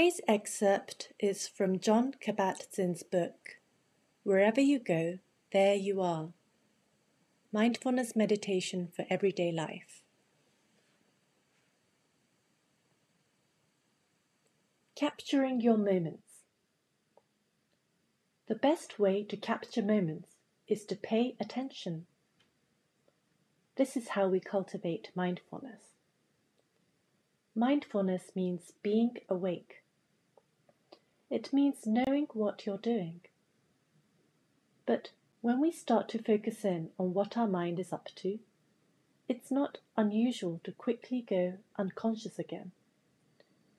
Today's excerpt is from Jon Kabat-Zinn's book, Wherever You Go, There You Are Mindfulness Meditation for Everyday Life. Capturing your moments. The best way to capture moments is to pay attention. This is how we cultivate mindfulness. Mindfulness means being awake. It means knowing what you're doing. But when we start to focus in on what our mind is up to, it's not unusual to quickly go unconscious again,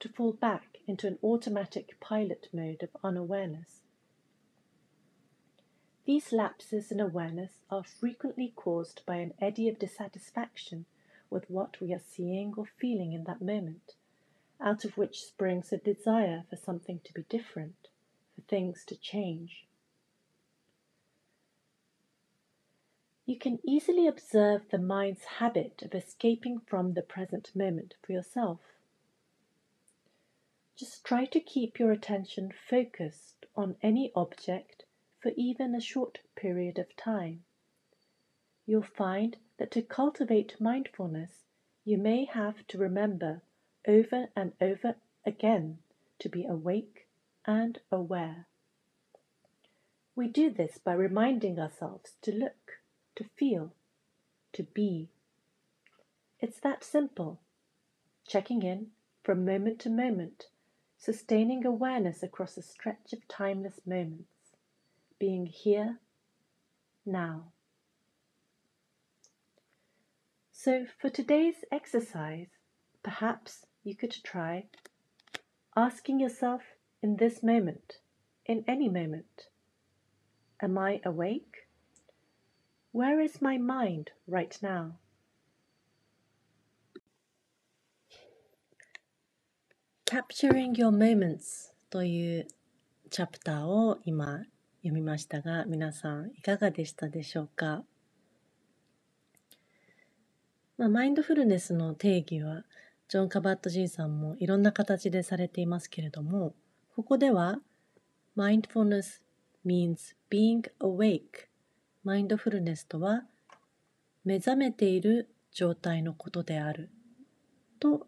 to fall back into an automatic pilot mode of unawareness. These lapses in awareness are frequently caused by an eddy of dissatisfaction with what we are seeing or feeling in that moment, out of which springs a desire for something to be different, for things to change. You can easily observe the mind's habit of escaping from the present moment for yourself. Just try to keep your attention focused on any object for even a short period of time. You'll find that to cultivate mindfulness, you may have to remember over and over again to be awake and aware. We do this by reminding ourselves to look, to feel, to be. It's that simple. Checking in from moment to moment, sustaining awareness across a stretch of timeless moments, being here, now. So for today's exercise, perhaps you could try asking yourself in this moment, in any moment, Am I awake? Where is my mind right now? Capturing Your Moments というチャプターを今読みましたが皆さんいかがでしたでしょうかまあ、マインドフルネスの定義は、 ジョン・カバット・ジンさんもいろんな形でされていますけれども、ここでは、mindfulness means being awake。マインドフルネスとは、目覚めている状態のことであると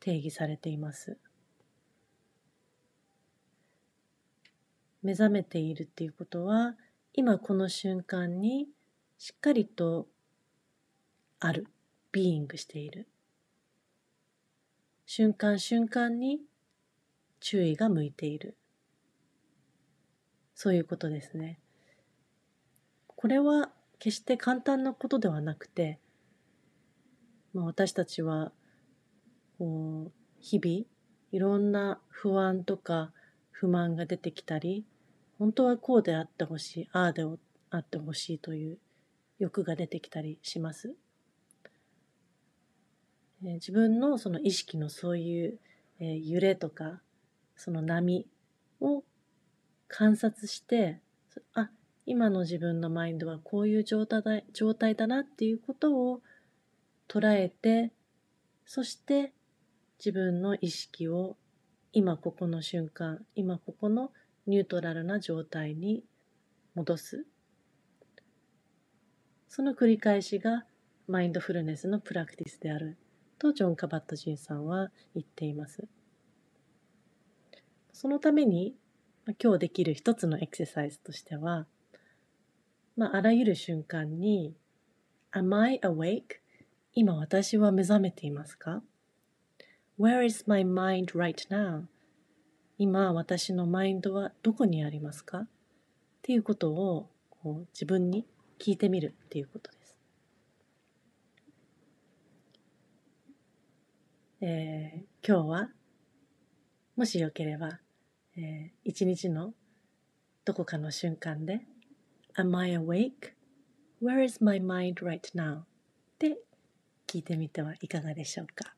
定義されています。目覚めているっていうことは、今この瞬間にしっかりとある、ビーイングしている。瞬間瞬間に注意が向いている。そういうことですね。これは決して簡単なことではなくて、まあ、私たちはこう日々いろんな不安とか不満が出てきたり本当はこうであってほしいああであってほしいという欲が出てきたりします。自分のその意識のそういう、え揺れとかその波を観察してあ今の自分のマインドはこういう状態だ状態だなっていうことを捉えてそして自分の意識を今ここの瞬間今ここのニュートラルな状態に戻す。その繰り返しがマインドフルネスのプラクティスである。とジョン・カバットジンさんは言っています。そのために今日できる一つのエクササイズとしては、まあ、あらゆる瞬間に Am I awake? 今私は目覚めていますか？Where is my mind right now? 今私のマインドはどこにありますか？っていうことをこう自分に聞いてみるっていうことです。えー、今日はもしよければ、えー、一日のどこかの瞬間で Am I awake? Where is my mind right now? って聞いてみてはいかがでしょうか？